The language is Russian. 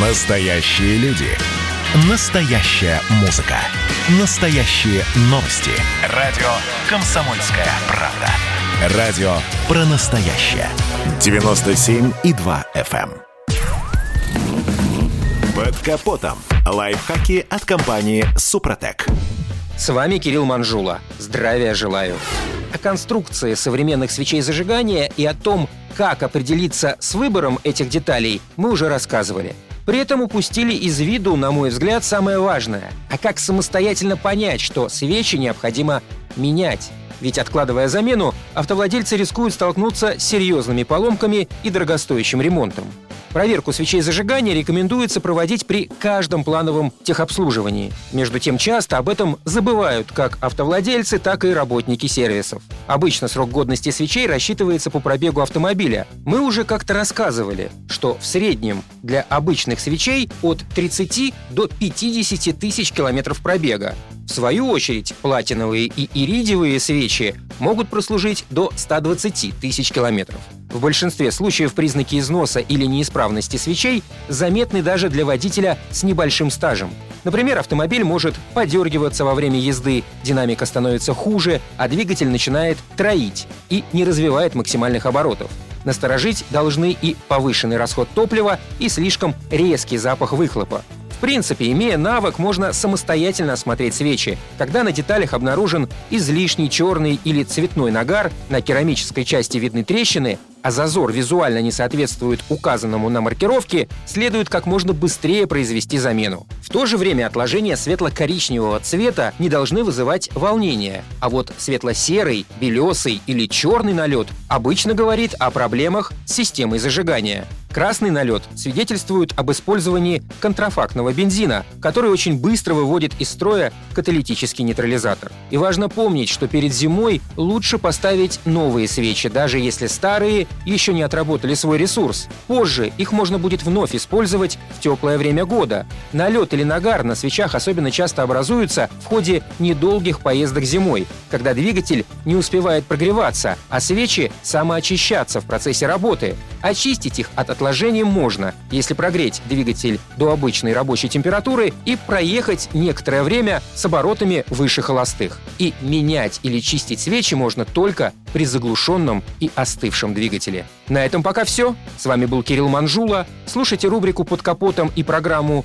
Настоящие люди. Настоящая музыка. Настоящие новости. Радио «Комсомольская правда». Радио про настоящее. 97,2 FM. эм. Под капотом. Лайфхаки от компании «Супротек». С вами Кирилл Манжула. Здравия желаю. О конструкции современных свечей зажигания и о том, как определиться с выбором этих деталей, мы уже рассказывали. При этом упустили из виду, на мой взгляд, самое важное. А как самостоятельно понять, что свечи необходимо менять? Ведь откладывая замену, автовладельцы рискуют столкнуться с серьезными поломками и дорогостоящим ремонтом. Проверку свечей зажигания рекомендуется проводить при каждом плановом техобслуживании. Между тем, часто об этом забывают как автовладельцы, так и работники сервисов. Обычно срок годности свечей рассчитывается по пробегу автомобиля. Мы уже как-то рассказывали, что в среднем для обычных свечей от 30 до 50 тысяч километров пробега. В свою очередь, платиновые и иридиевые свечи могут прослужить до 120 тысяч километров. В большинстве случаев признаки износа или неисправности свечей заметны даже для водителя с небольшим стажем. Например, автомобиль может подергиваться во время езды, динамика становится хуже, а двигатель начинает троить и не развивает максимальных оборотов. Насторожить должны и повышенный расход топлива, и слишком резкий запах выхлопа. В принципе, имея навык, можно самостоятельно осмотреть свечи. Когда на деталях обнаружен излишний черный или цветной нагар, на керамической части видны трещины, а зазор визуально не соответствует указанному на маркировке, следует как можно быстрее произвести замену. В то же время отложения светло-коричневого цвета не должны вызывать волнения, а вот светло-серый, белесый или черный налет обычно говорит о проблемах с системой зажигания. Красный налет свидетельствует об использовании контрафактного бензина, который очень быстро выводит из строя каталитический нейтрализатор. И важно помнить, что перед зимой лучше поставить новые свечи, даже если старые еще не отработали свой ресурс. Позже их можно будет вновь использовать в теплое время года. Налет или нагар на свечах особенно часто образуются в ходе недолгих поездок зимой, когда двигатель не успевает прогреваться, а свечи самоочищаться в процессе работы. Очистить их от отложения можно, если прогреть двигатель до обычной рабочей температуры и проехать некоторое время с оборотами выше холостых. И менять или чистить свечи можно только при заглушенном и остывшем двигателе. На этом пока все. С вами был Кирилл Манжула. Слушайте рубрику «Под капотом» и программу